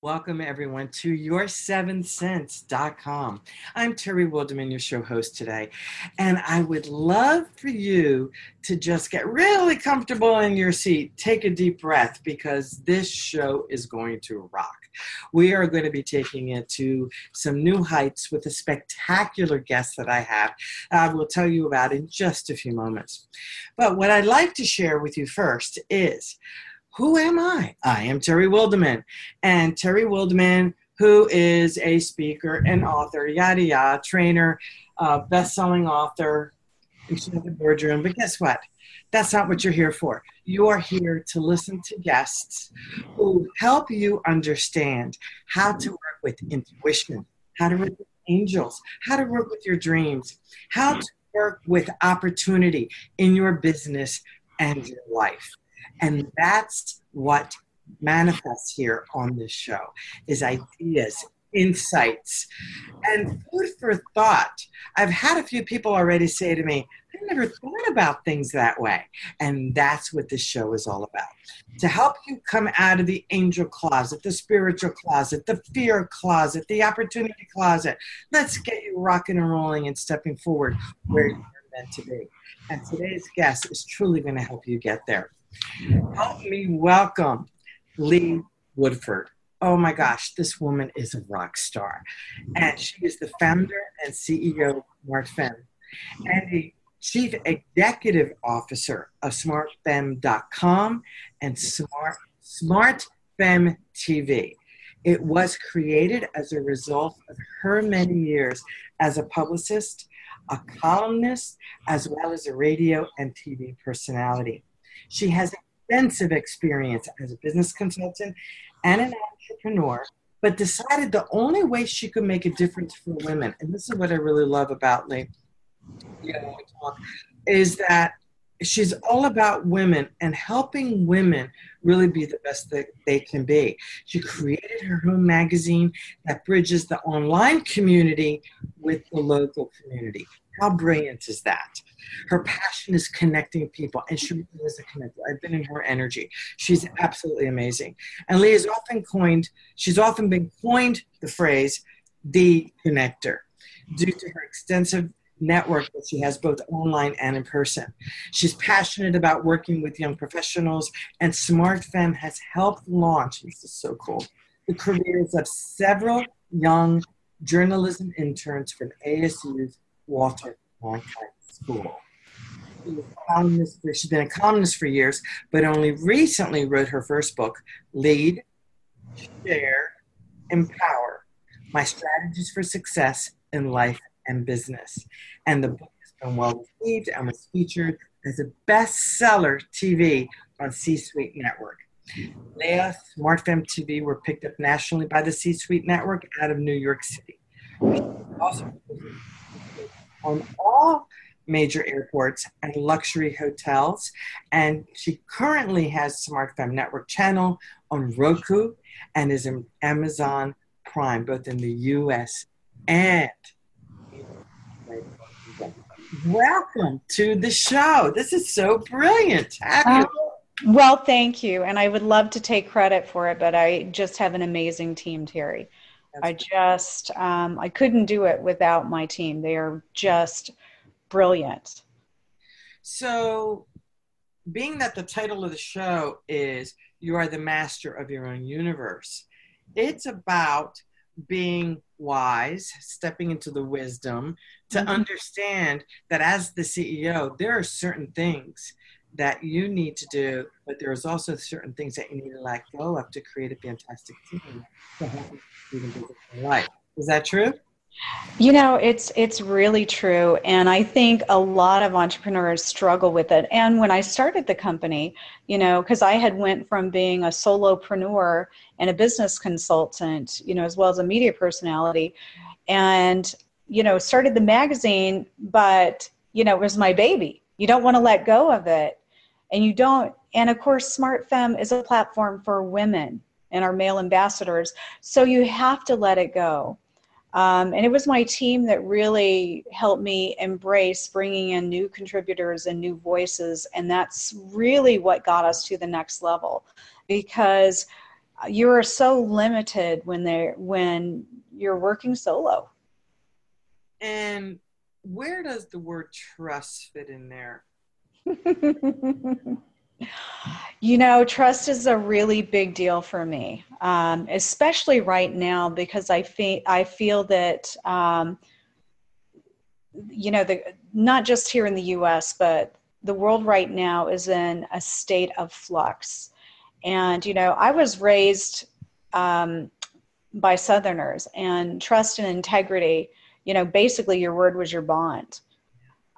Welcome, everyone, to your7cents.com. I'm Terry Wilderman, your show host today, and I would love for you to just get really comfortable in your seat, take a deep breath, because this show is going to rock. We are going to be taking it to some new heights with a spectacular guest that I have. I will tell you about in just a few moments. But what I'd like to share with you first is who am I? I am Terry Wilderman. And Terry Wilderman, who is a speaker and author, yada yada, trainer, uh, best selling author, the boardroom. But guess what? That's not what you're here for. You are here to listen to guests who help you understand how to work with intuition, how to work with angels, how to work with your dreams, how to work with opportunity in your business and your life. And that's what manifests here on this show is ideas insights and food for thought. I've had a few people already say to me i never thought about things that way. And that's what this show is all about. To help you come out of the angel closet the spiritual closet the fear closet the opportunity closet let's get you rocking and rolling and stepping forward where you're meant to be. And today's guest is truly going to help you get there Help me welcome Leah Woodford. Oh my gosh, this woman is a rock star. And she is the founder and CEO of SmartFem and the chief executive officer of smartfem.com and Smart SmartFem TV. It was created as a result of her many years as a publicist, a columnist, as well as a radio and TV personality. She has extensive experience as a business consultant and an entrepreneur, but decided the only way she could make a difference for women, and this is what I really love about Lee, yeah, is that she's all about women and helping women really be the best that they can be. She created her own magazine that bridges the online community with the local community. How brilliant is that? Her passion is connecting people, and she really is a connector. I've been in her energy. She's absolutely amazing. And Leah has often coined, she's often been coined the phrase, the connector, due to her extensive network that she has both online and in person. She's passionate about working with young professionals, and SmartFem has helped launch, this is so cool, the careers of several young journalism interns from ASU's Walter Cronkite School. She's been a columnist for years, but only recently wrote her first book, Lead, Share, Empower My Strategies for Success in Life and Business. And the book has been well received and was featured as a bestseller TV on C Suite Network. Leah SmartFem TV were picked up nationally by the C Suite Network out of New York City. Also, on all major airports and luxury hotels. And she currently has SmartFem Network channel on Roku and is in Amazon Prime, both in the US and Welcome to the show. This is so brilliant. Uh, well, thank you. And I would love to take credit for it, but I just have an amazing team, Terry. I just um, I couldn't do it without my team. They are just brilliant. So, being that the title of the show is "You Are the Master of Your Own Universe," it's about being wise, stepping into the wisdom to mm-hmm. understand that as the CEO, there are certain things that you need to do, but there's also certain things that you need to let go of to create a fantastic team to help you in life. Is that true? You know, it's it's really true and I think a lot of entrepreneurs struggle with it. And when I started the company, you know, cuz I had went from being a solopreneur and a business consultant, you know, as well as a media personality and you know, started the magazine, but you know, it was my baby. You don't want to let go of it and you don't and of course SmartFem is a platform for women and our male ambassadors so you have to let it go um, and it was my team that really helped me embrace bringing in new contributors and new voices and that's really what got us to the next level. Because you are so limited when they're when you're working solo. And where does the word trust fit in there you know trust is a really big deal for me um, especially right now because i feel i feel that um, you know the not just here in the us but the world right now is in a state of flux and, you know, I was raised um, by Southerners, and trust and integrity, you know, basically your word was your bond.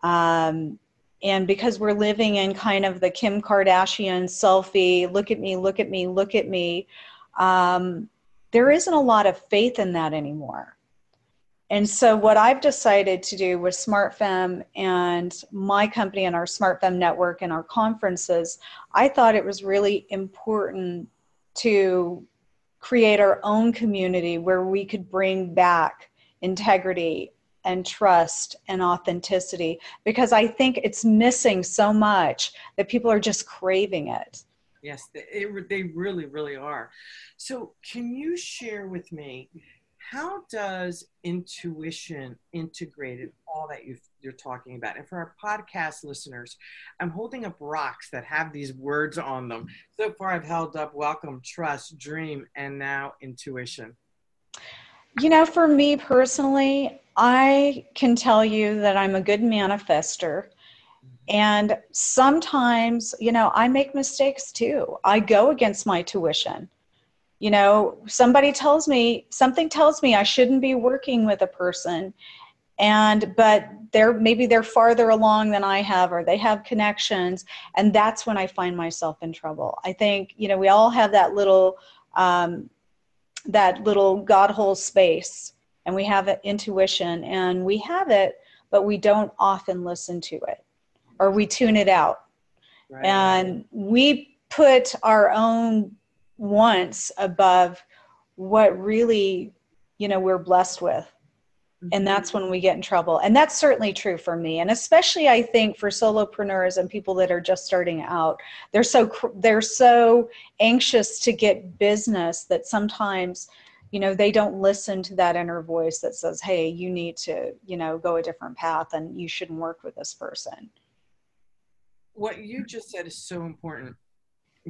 Um, and because we're living in kind of the Kim Kardashian selfie, look at me, look at me, look at me, um, there isn't a lot of faith in that anymore. And so, what I've decided to do with Smart SmartFem and my company and our Smart SmartFem network and our conferences, I thought it was really important to create our own community where we could bring back integrity and trust and authenticity because I think it's missing so much that people are just craving it. Yes, they, they really, really are. So, can you share with me? how does intuition integrate in all that you are talking about? And for our podcast listeners, I'm holding up rocks that have these words on them. So far, I've held up welcome, trust, dream, and now intuition. You know, for me personally, I can tell you that I'm a good manifester. And sometimes, you know, I make mistakes too. I go against my tuition. You know somebody tells me something tells me i shouldn't be working with a person. And but they're maybe they're farther along than i have or they have connections. And that's when i find myself in trouble. I think you know we all have that little um, that little god hole space and we have intuition and we have it but we don't often listen to it or we tune it out right. and we put our own wants above what really you know we're blessed with and mm-hmm. that's when we get in trouble and that's certainly true for me and especially i think for solopreneurs and people that are just starting out they're so they're so anxious to get business that sometimes you know they don't listen to that inner voice that says hey you need to you know go a different path and you shouldn't work with this person what you just said is so important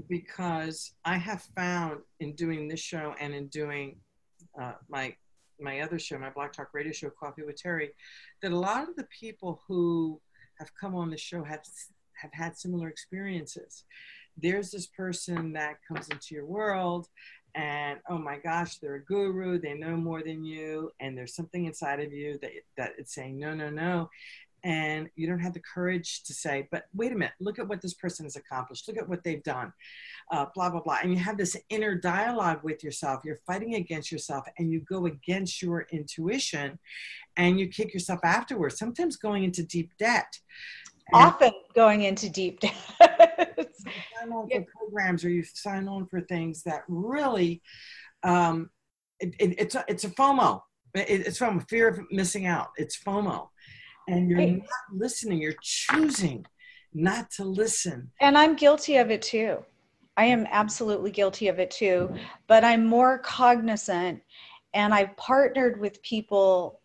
because I have found in doing this show and in doing uh, my my other show, my BlogTalkRadio show, Coffee with Terry, that a lot of the people who have come on the show have have had similar experiences. There's this person that comes into your world and oh my gosh they're a guru they know more than you and there's something inside of you that that it's saying no no no and you don't have the courage to say, but wait a minute, look at what this person has accomplished, look at what they've done, uh, blah, blah, blah. And you have this inner dialogue with yourself. You're fighting against yourself and you go against your intuition and you kick yourself afterwards, sometimes going into deep debt. And Often going into deep debt. sign on for programs or you sign on for things that really, um, it, it, it's, a, it's a FOMO. It, it's from a fear of missing out. It's FOMO and you're right. not listening you're choosing not to listen and i'm guilty of it too i am absolutely guilty of it too but i'm more cognizant and i've partnered with people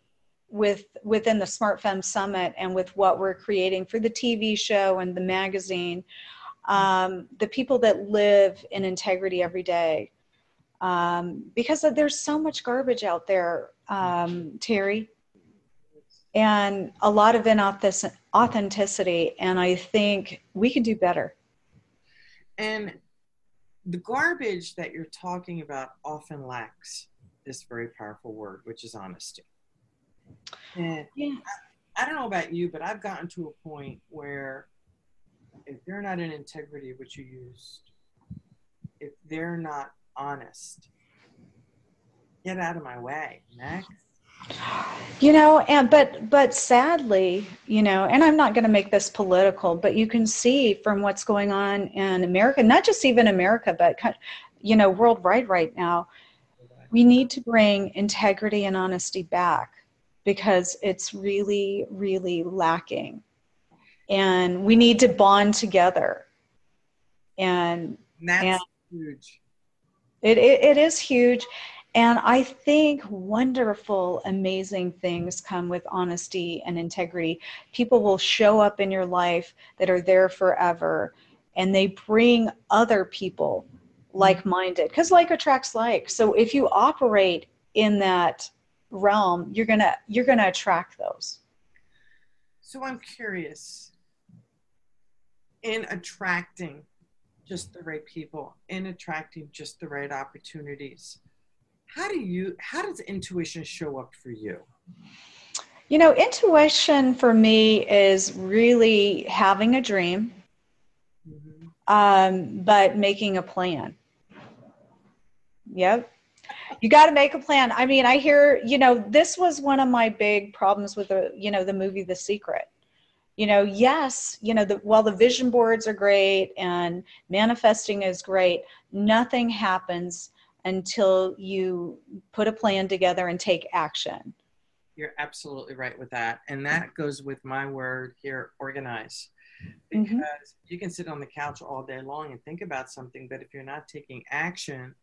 with within the SmartFem summit and with what we're creating for the tv show and the magazine um, the people that live in integrity every day um, because there's so much garbage out there um, terry and a lot of inauthenticity. And I think we can do better. And the garbage that you're talking about often lacks this very powerful word, which is honesty. And yeah. I, I don't know about you, but I've gotten to a point where if they're not in integrity, which you used, if they're not honest, get out of my way. Next you know and but but sadly you know and i'm not going to make this political but you can see from what's going on in america not just even america but you know worldwide right now we need to bring integrity and honesty back because it's really really lacking and we need to bond together and and that's and huge It, it, it is huge. And I think wonderful, amazing things come with honesty and integrity. People will show up in your life that are there forever and they bring other people mm-hmm. like minded because like attracts like. So if you operate in that realm, you're gonna you're gonna attract those. So I'm curious in attracting just the right people, in attracting just the right opportunities. How do you how does intuition show up for you? You know, intuition for me is really having a dream, mm-hmm. um, but making a plan. Yep. You got to make a plan. I mean, I hear, you know, this was one of my big problems with the, you know, the movie The Secret you know yes you know the, while the vision boards are great and manifesting is great nothing happens until you put a plan together and take action you're absolutely right with that and that goes with my word here organize mm-hmm. because mm-hmm. you can sit on the couch all day long and think about something but if you're not taking action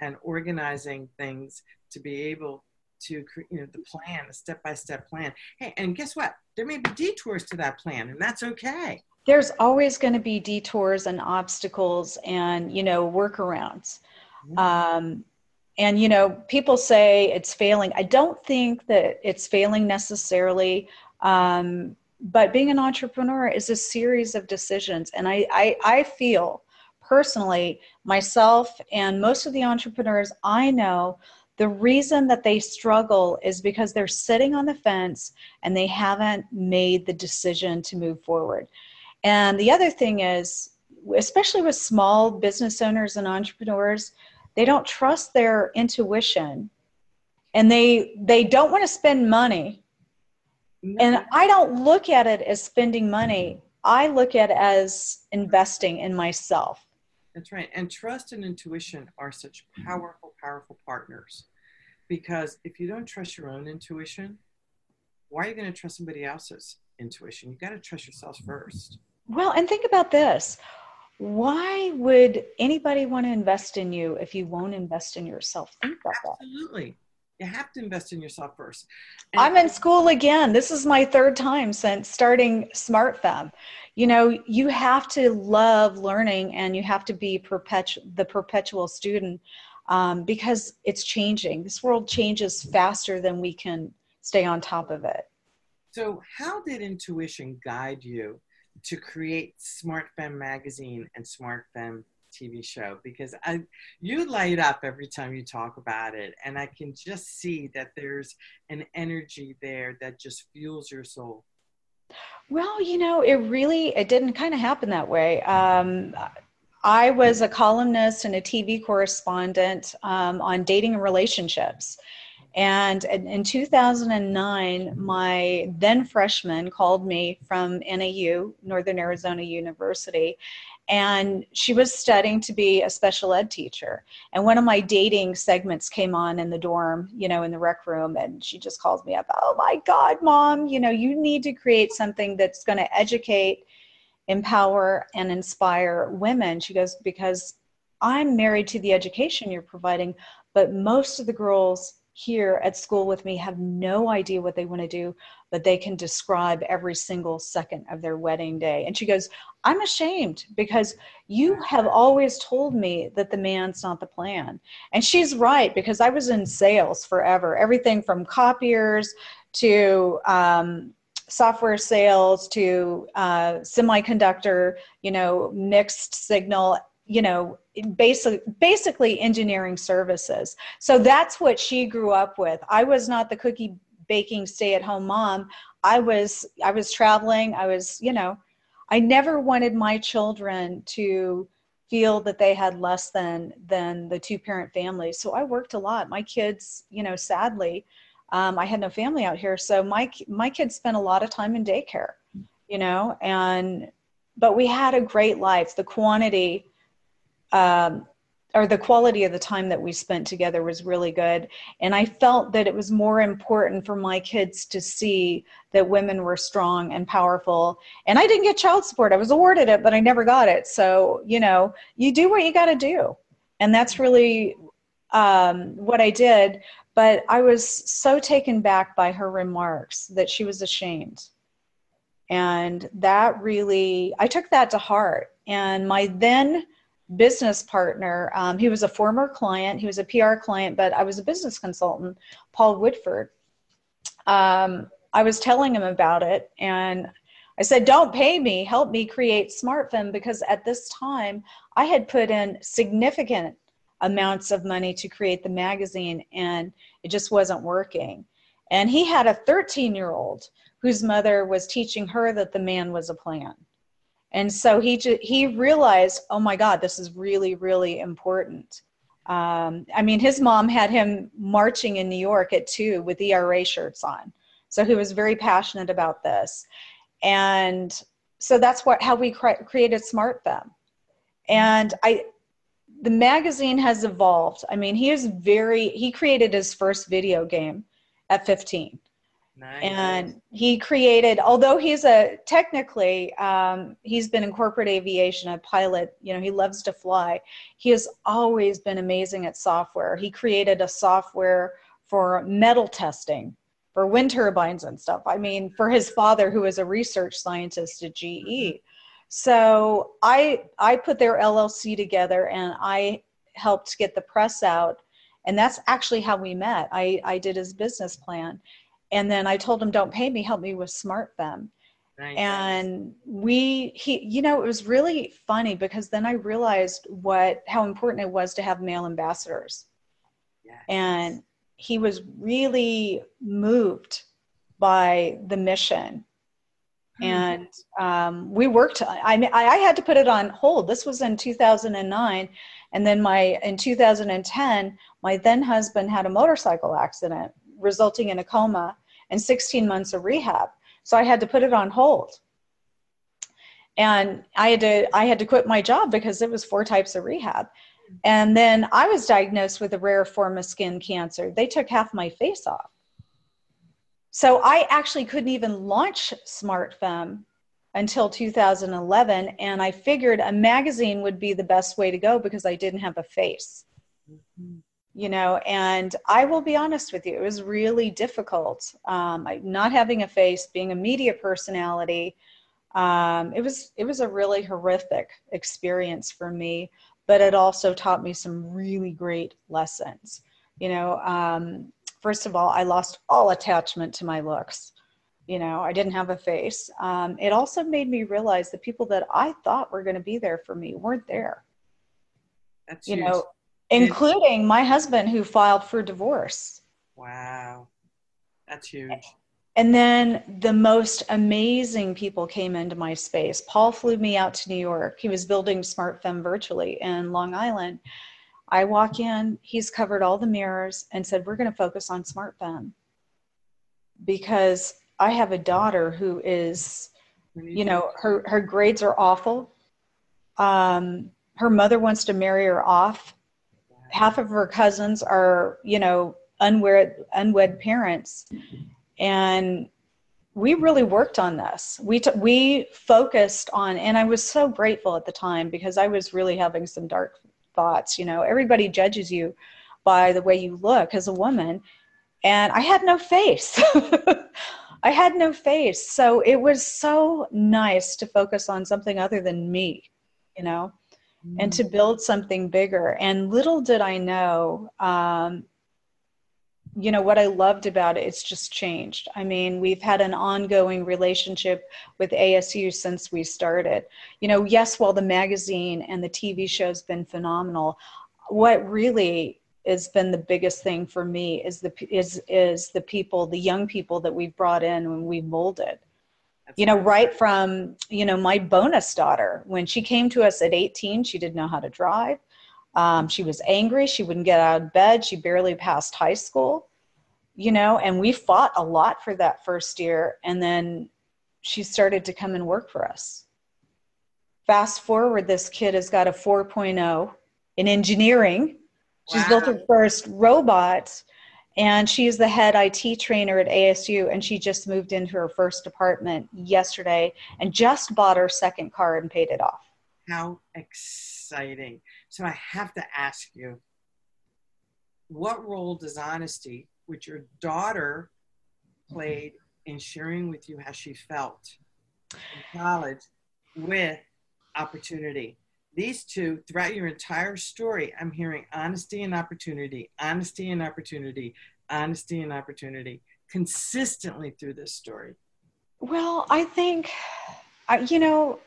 and organizing things to be able to you know the plan a step-by-step plan. Hey and guess what? There may be detours to that plan and that's okay. There's always going to be detours and obstacles and you know workarounds. Mm-hmm. um, and you know people say it's failing. I don't think that it's failing necessarily um, but being an entrepreneur is a series of decisions and I, I, I feel personally myself and most of the entrepreneurs i know the reason that they struggle is because they're sitting on the fence and they haven't made the decision to move forward. And the other thing is, especially with small business owners and entrepreneurs, they don't trust their intuition and they they don't want to spend money. And I don't look at it as spending money. I look at it as investing in myself. That's right. And trust and intuition are such mm-hmm. powerful, powerful partners. Because if you don't trust your own intuition, why are you going to trust somebody else's intuition? You've got to trust yourself mm-hmm. first. Well, and think about this. Why would anybody want to invest in you if you won't invest in yourself? Think about Absolutely. that. Absolutely. You have to invest in yourself first. And I'm in school again. This is my third time since starting Smart SmartFem. You know, you have to love learning and you have to be perpetu- the perpetual student um, because it's changing. This world changes faster than we can stay on top of it. So, how did intuition guide you to create Smart Fem magazine and Smart Fem TV show? Because I, you light up every time you talk about it, and I can just see that there's an energy there that just fuels your soul. Well, you know, it really it didn't kind of happen that way. Um, I was a columnist and a TV correspondent um, on dating and relationships. And in 2009, my then freshman called me from NAU, Northern Arizona University, and she was studying to be a special ed teacher. And one of my dating segments came on in the dorm, you know, in the rec room, and she just calls me up, Oh my God, mom, you know, you need to create something that's going to educate empower and inspire women. She goes, Because I'm married to the education you're providing, but most of the girls here at school with me have no idea what they want to do, but they can describe every single second of their wedding day. And she goes, I'm ashamed because you have always told me that the man's not the plan. And she's right because I was in sales forever, everything from copiers to um, software sales to uh, semiconductor, you know, mixed signal, you know, basic, basically engineering services. So that's what she grew up with. I was not the cookie baking stay at home mom. I was I was traveling. I was, you know, I never wanted my children to feel that they had less than than the two parent family. So I worked a lot. My kids, you know, sadly, um, I had no family out here, so my my kids spent a lot of time in daycare, you know, and but we had a great life. The quantity, um, or the quality of the time that we spent together was really good, and I felt that it was more important for my kids to see that women were strong and powerful. And I didn't get child support; I was awarded it, but I never got it. So you know, you do what you got to do And that's really um, what I did. But I was so taken back by her remarks that she was ashamed. And that really, I took that to heart. And my then business partner, um, he was a former client, he was a PR client, but I was a business consultant, Paul Woodford. Um, I was telling him about it and I said, Don't pay me, help me create SmartFem because at this time I had put in significant amounts of money to create the magazine and it just wasn't working. And he had a 13 year old whose mother was teaching her that the man was a plan. And so he he realized, oh my God, this is really really important. Um, I mean, his mom had him marching in New York at two with ERA shirts on, so he was very passionate about this, and so that's what how we cre- created SmartFem. And I, the magazine has evolved. I mean, he is very he created his first video game at 15 Nice. And he created, although he's a technically, um, he's been in corporate aviation, a pilot, you know, he loves to fly. He has always been amazing at software. He created a software for metal testing for wind turbines and stuff. I mean, for his father, who was a research scientist at GE. Mm-hmm. So I I put their LLC together and I helped get the press out. And that's actually how we met. I, I did his business plan and then I told him, "Don't pay me, help me with SmartFem." Nice. And we, he, you know, it was really funny because then I realized what how important it was to have male ambassadors, yes. and he was really moved by the mission. Mm-hmm. And um, we worked. I mean, I had to put it on hold. This was in 2009, and then my in 2010, my then husband had a motorcycle accident, resulting in a coma and 16 months of rehab. So I had to put it on hold. And I had to I had to quit my job because it was four types of rehab. And then I was diagnosed with a rare form of skin cancer. They took half my face off. So I actually couldn't even launch SmartFem until 2011 and I figured a magazine would be the best way to go because I didn't have a face. You know and i will be honest with you it was really difficult um, not having a face being a media personality um, it was it was a really horrific experience for me but it also taught me some really great lessons. You know um, first of all i lost all attachment to my looks. You know i didn't have a face. Um, it also made me realize the people that i thought were going to be there for me weren't there. That's you huge. know including my husband who filed for divorce. Wow. That's huge. And then the most amazing people came into my space. Paul flew me out to New York. He was building SmartFem virtually in Long Island. I walk in, he's covered all the mirrors and said, We're going to focus on SmartFem because I have a daughter who is, you know, her, her grades are awful. Um, her mother wants to marry her off half of her cousins are you know unwed unwed parents. And we really worked on this. We t- we focused on and i was so grateful at the time because i was really having some dark thoughts you know everybody judges you by the way you look as a woman. And i had no face. I had no face. So it was so nice to focus on something other than me you know and to build something bigger. And little did I know, um, you know, what I loved about it, it's just changed. I mean, we've had an ongoing relationship with ASU since we started. You know, yes, while the magazine and the TV show has been phenomenal, what really has been the biggest thing for me is the is is the people, the young people that we've brought in and we've molded you know right from you know my bonus daughter. When she came to us at 18 she didn't know how to drive. Um, she was angry. She wouldn't get out of bed. She barely passed high school you know and we fought a lot for that first year. And then she started to come and work for us. Fast forward this kid has got a 4.0 in engineering. She's wow. built her first robot and she's the head IT trainer at ASU, and she just moved into her first apartment yesterday and just bought her second car and paid it off. How exciting! exciting. So I have to ask you, what role does honesty, which your daughter played in sharing with you how she felt in college with opportunity? These two, throughout your entire story, I'm hearing honesty and opportunity, honesty and opportunity, honesty and opportunity consistently through this story. Well, I think, you know,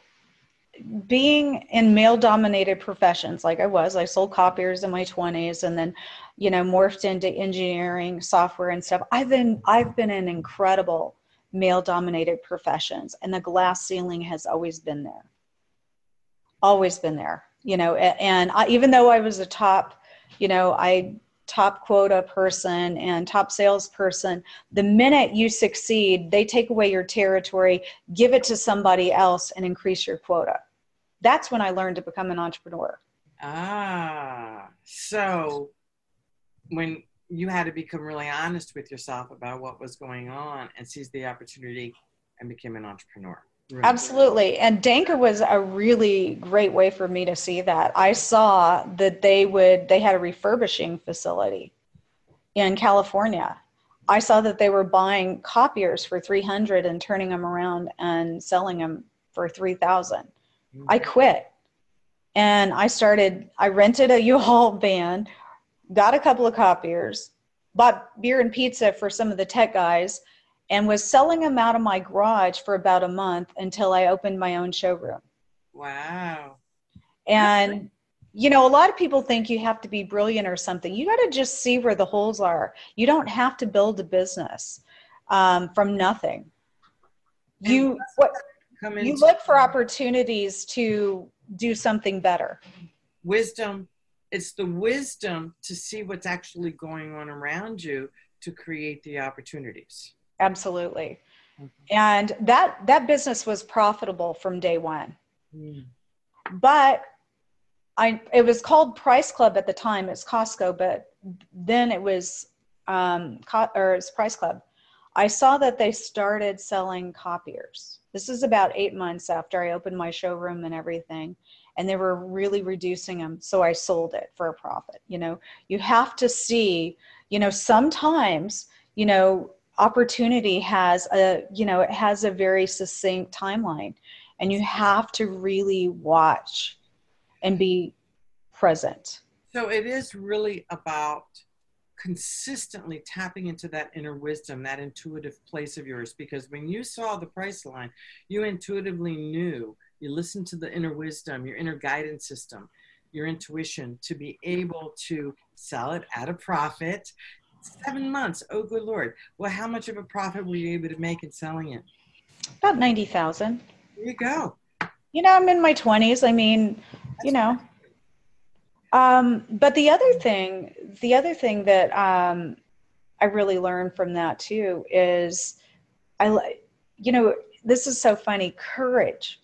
being in male dominated professions like I was, I sold copiers in my 20s and then, you know, morphed into engineering, software and stuff. I've been I've been in incredible male dominated professions and the glass ceiling has always been there. Always been there, you know, and I, even though I was a top, you know, I top quota person and top salesperson, the minute you succeed, they take away your territory, give it to somebody else, and increase your quota. That's when I learned to become an entrepreneur. Ah, so when you had to become really honest with yourself about what was going on and seize the opportunity and became an entrepreneur. Right. Absolutely. And Danka was a really great way for me to see that. I saw that they would, they had a refurbishing facility in California. I saw that they were buying copiers for 300 and turning them around and selling them for 3000. Mm-hmm. I quit. And I started, I rented a U-Haul van, got a couple of copiers, bought beer and pizza for some of the tech guys, and was selling them out of my garage for about a month until I opened my own showroom. Wow. And you know, a lot of people think you have to be brilliant or something. You got to just see where the holes are. You don't have to build a business um, from nothing. You what, you look for opportunities to do something better. Wisdom. It's the wisdom to see what's actually going on around you to create the opportunities. Absolutely. Mm-hmm. And that that business was profitable from day one. Mm. But I it was called Price Club at the time. It's Costco, but then it was um or it's Price Club. I saw that they started selling copiers. This is about eight months after I opened my showroom and everything. And they were really reducing them. So I sold it for a profit. You know, you have to see, you know, sometimes, you know, opportunity has a you know it has a very succinct timeline and you have to really watch and be present. So it is really about consistently tapping into that inner wisdom that intuitive place of yours because when you saw the price line you intuitively knew you listened to the inner wisdom your inner guidance system your intuition to be able to sell it at a profit Seven months. Oh, good lord. Well, how much of a profit were you able to make in selling it? About ninety thousand. There you go. You know, I'm in my twenties. I mean, That's you know. Um, but the other thing, the other thing that um, I really learned from that too is, I, you know, this is so funny. Courage.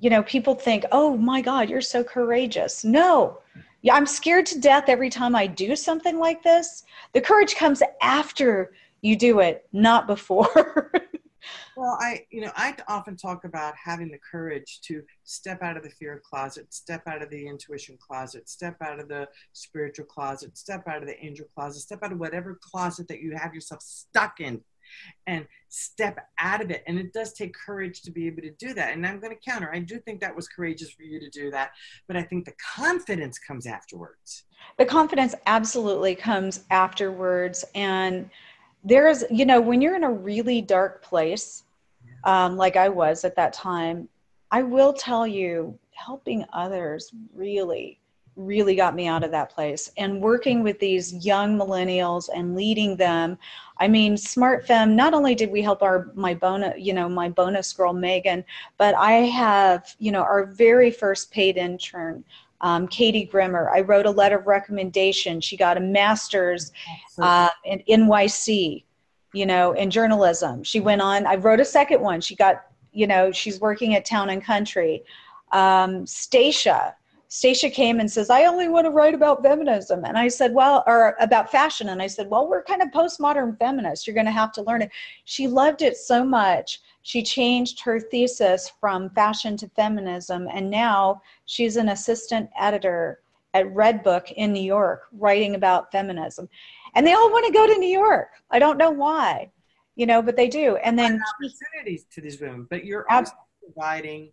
You know, people think, "Oh my God, you're so courageous." No, yeah, I'm scared to death every time I do something like this. The courage comes after you do it, not before. well, I, you know, I often talk about having the courage to step out of the fear closet, step out of the intuition closet, step out of the spiritual closet, step out of the angel closet, step out of whatever closet that you have yourself stuck in and step out of it. And it does take courage to be able to do that. And I'm going to counter. I do think that was courageous for you to do that, but I think the confidence comes afterwards. The confidence absolutely comes afterwards. And there's, you know, when you're in a really dark place, um, like I was at that time, I will tell you, helping others really really got me out of that place. And working with these young millennials and leading them i mean smart fem not only did we help our my bonus you know my bonus girl megan but i have you know our very first paid intern um, katie grimmer. I wrote a letter of recommendation. She got a master's uh, in nyc you know in journalism. She went on i wrote a second one. She got you know she's working at town and country. Um, stacia Stacia came and says, I only want to write about feminism. And I said, Well, or about fashion. And I said, Well, we're kind of postmodern feminists. You're going to have to learn it. She loved it so much. She changed her thesis from fashion to feminism. And now she's an assistant editor at Redbook in New York writing about feminism. And they all want to go to New York. I don't know why, you know, but they do. And then opportunities to these women, but you're also providing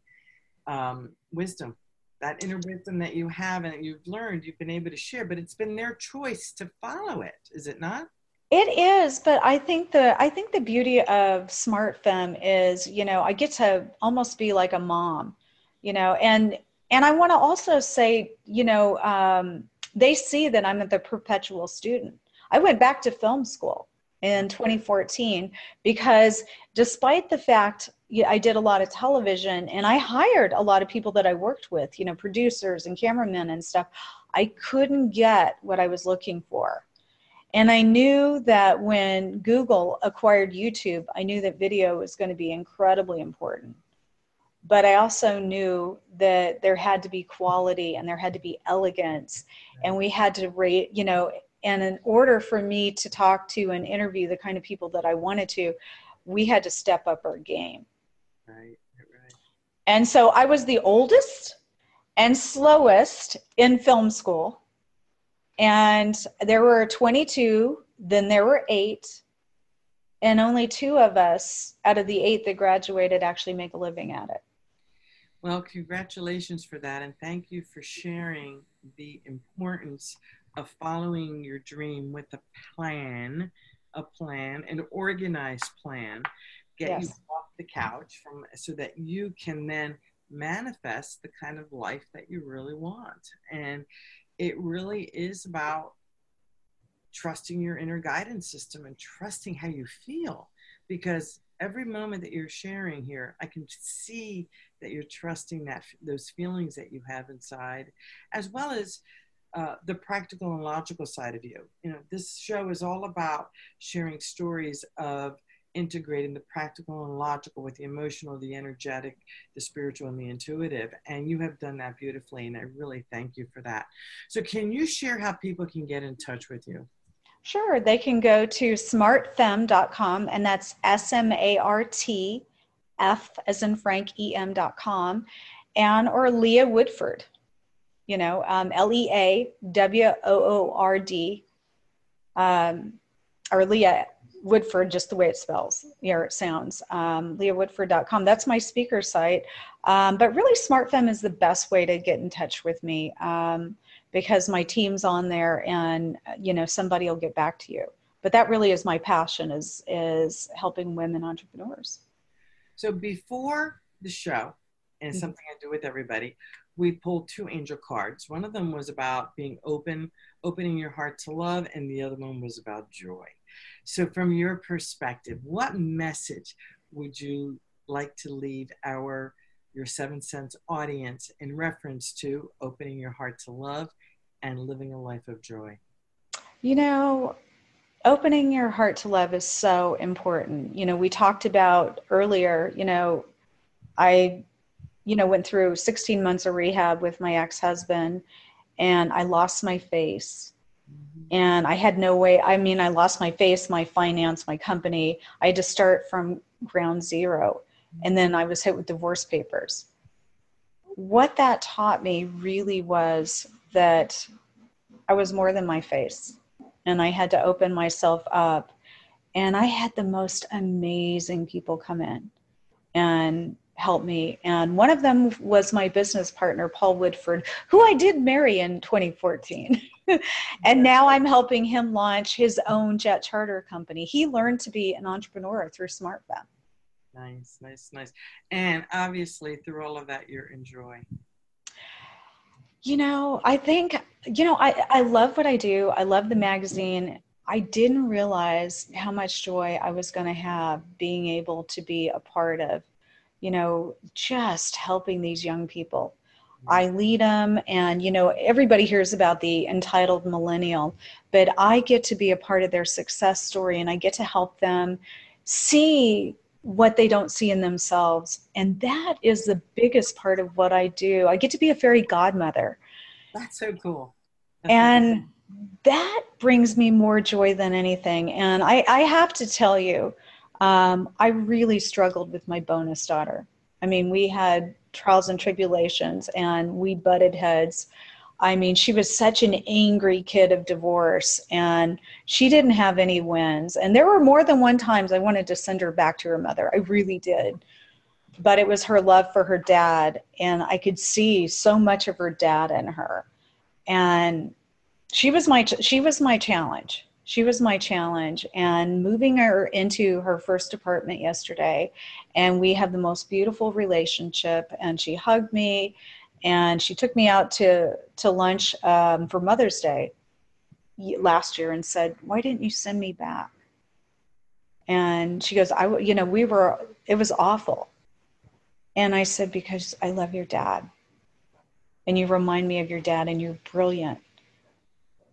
um, wisdom that inner wisdom that you have and that you've learned, you've been able to share, but it's been their choice to follow it, is it not? It is, but I think the I think the beauty of SmartFem is, you know, I get to almost be like a mom, you know, and and I want to also say, you know, um, they see that I'm the perpetual student. I went back to film school in 2014 because despite the fact I did a lot of television and I hired a lot of people that I worked with, you know, producers and cameramen and stuff. I couldn't get what I was looking for. And I knew that when Google acquired YouTube, I knew that video was going to be incredibly important. But I also knew that there had to be quality and there had to be elegance. And we had to rate, you know, and in order for me to talk to and interview the kind of people that I wanted to, we had to step up our game. Right, right. And so I was the oldest and slowest in film school. And there were 22, then there were eight, and only two of us out of the eight that graduated actually make a living at it. Well, congratulations for that, and thank you for sharing the importance of following your dream with a plan, a plan, an organized plan, get yes. you off the couch from so that you can then manifest the kind of life that you really want. And it really is about trusting your inner guidance system and trusting how you feel because every moment that you're sharing here i can see that you're trusting that those feelings that you have inside as well as uh, the practical and logical side of you. You know, this show is all about sharing stories of integrating the practical and logical with the emotional, the energetic, the spiritual, and the intuitive. And you have done that beautifully, and I really thank you for that. So, can you share how people can get in touch with you? Sure, they can go to smartfem.com, and that's S M A R T F as in Frank E M.com, and or Leah Woodford you know, um, L E A W O O R D, um, or Leah Woodford, just the way it spells, or it sounds, um, leahwoodford.com. That's my speaker site. Um, but really, SmartFem is the best way to get in touch with me um, because my team's on there and, you know, somebody will get back to you. But that really is my passion is, is helping women entrepreneurs. So before the show, and mm-hmm. something I do with everybody, we pulled two angel cards. One of them was about being open, opening your heart to love, and the other one was about joy. So, from your perspective, what message would you like to leave our your seven cents audience in reference to opening your heart to love and living a life of joy? You know, opening your heart to love is so important. You know, we talked about earlier, you know, I you know, went through 16 months of rehab with my ex husband and I lost my face. Mm-hmm. And I had no way, I mean, I lost my face, my finance, my company. I had to start from ground zero. And then I was hit with divorce papers. What that taught me really was that I was more than my face. And I had to open myself up. And I had the most amazing people come in. And help me. And one of them was my business partner, Paul Woodford, who I did marry in 2014. and now I'm helping him launch his own jet charter company. He learned to be an entrepreneur through SmartFem. Nice, nice, nice. And obviously, through all of that, you're enjoying. You know, I think, you know, I, I love what I do. I love the magazine. I didn't realize how much joy I was going to have being able to be a part of you know, just helping these young people. Mm-hmm. I lead them, and you know, everybody hears about the entitled millennial, but I get to be a part of their success story and I get to help them see what they don't see in themselves. And that is the biggest part of what I do. I get to be a fairy godmother. That's so cool. That's and that brings me more joy than anything. And I, I have to tell you, um, I really struggled with my bonus daughter. I mean, we had trials and tribulations and we butted heads. I mean, she was such an angry kid of divorce and she didn't have any wins. And there were more than one times I wanted to send her back to her mother. I really did. But it was her love for her dad and I could see so much of her dad in her. And she was my she was my challenge she was my challenge. And moving her into her first apartment yesterday and we have the most beautiful relationship and she hugged me and she took me out to to lunch um, for mother's day last year and said why didn't you send me back? And she goes i you know we were it was awful. And i said because i love your dad. And you remind me of your dad and you're brilliant.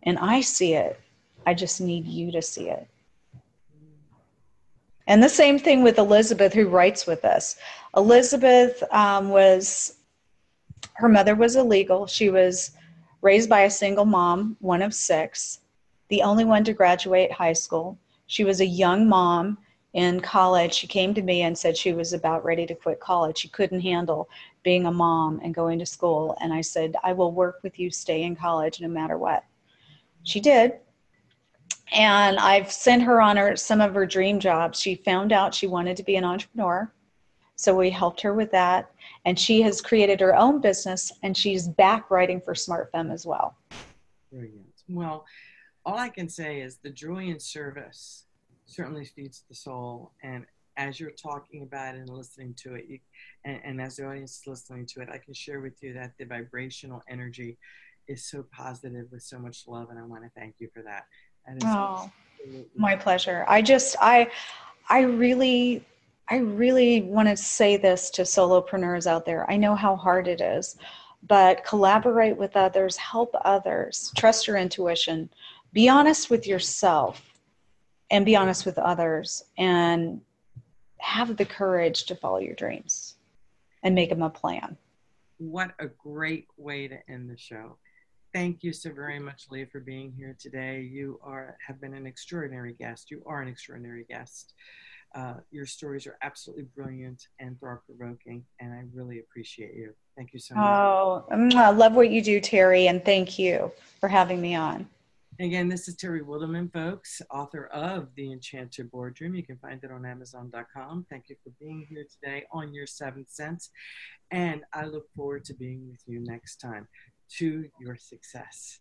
And i see it I just need you to see it. And the same thing with Elizabeth, who writes with us. Elizabeth um, was, her mother was illegal. She was raised by a single mom, one of six, the only one to graduate high school. She was a young mom in college. She came to me and said she was about ready to quit college. She couldn't handle being a mom and going to school. And I said, I will work with you, stay in college no matter what. She did and I've sent her on her some of her dream jobs. She found out she wanted to be an entrepreneur. So we helped her with that. And she has created her own business and she's back writing for SmartFem as well. Brilliant. Well, all I can say is the joy in service certainly feeds the soul. And as you're talking about and listening to it, you, and, and as the audience is listening to it, I can share with you that the vibrational energy is so positive with so much love. And I want to thank you for that oh, my pleasure. I just, I, I really, I really want to say this to solopreneurs out there. I know how hard it is, but collaborate with others, help others, trust your intuition, be honest with yourself, and be honest with others, and have the courage to follow your dreams and make them a plan. What a great way to end the show thank you so very much, Leah, for being here today. You are have been an extraordinary guest. You are an extraordinary guest. Uh, your stories are absolutely brilliant and thought provoking, and I really appreciate you. Thank you so much. Oh, I love what you do, Terry, and thank you for having me on. Again, this is Terry Wilderman, folks, author of The Enchanted Boardroom. You can find it on Amazon.com. Thank you for being here today on your seventh sense. And I look forward to being with you next time to your success.